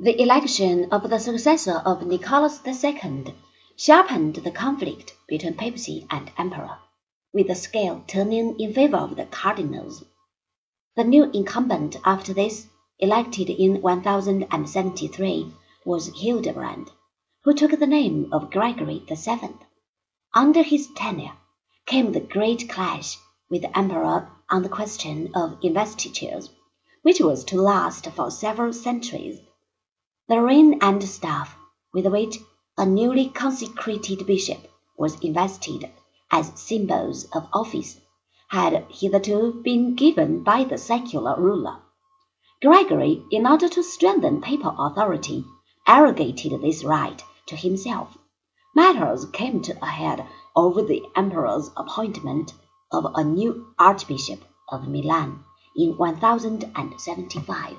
The election of the successor of Nicholas II sharpened the conflict between papacy and emperor, with the scale turning in favor of the cardinals. The new incumbent after this, elected in 1073, was Hildebrand, who took the name of Gregory VII. Under his tenure came the great clash with the emperor on the question of investitures, which was to last for several centuries. The ring and staff with which a newly consecrated bishop was invested as symbols of office had hitherto been given by the secular ruler. Gregory, in order to strengthen papal authority, arrogated this right to himself. Matters came to a head over the emperor's appointment of a new archbishop of Milan in 1075.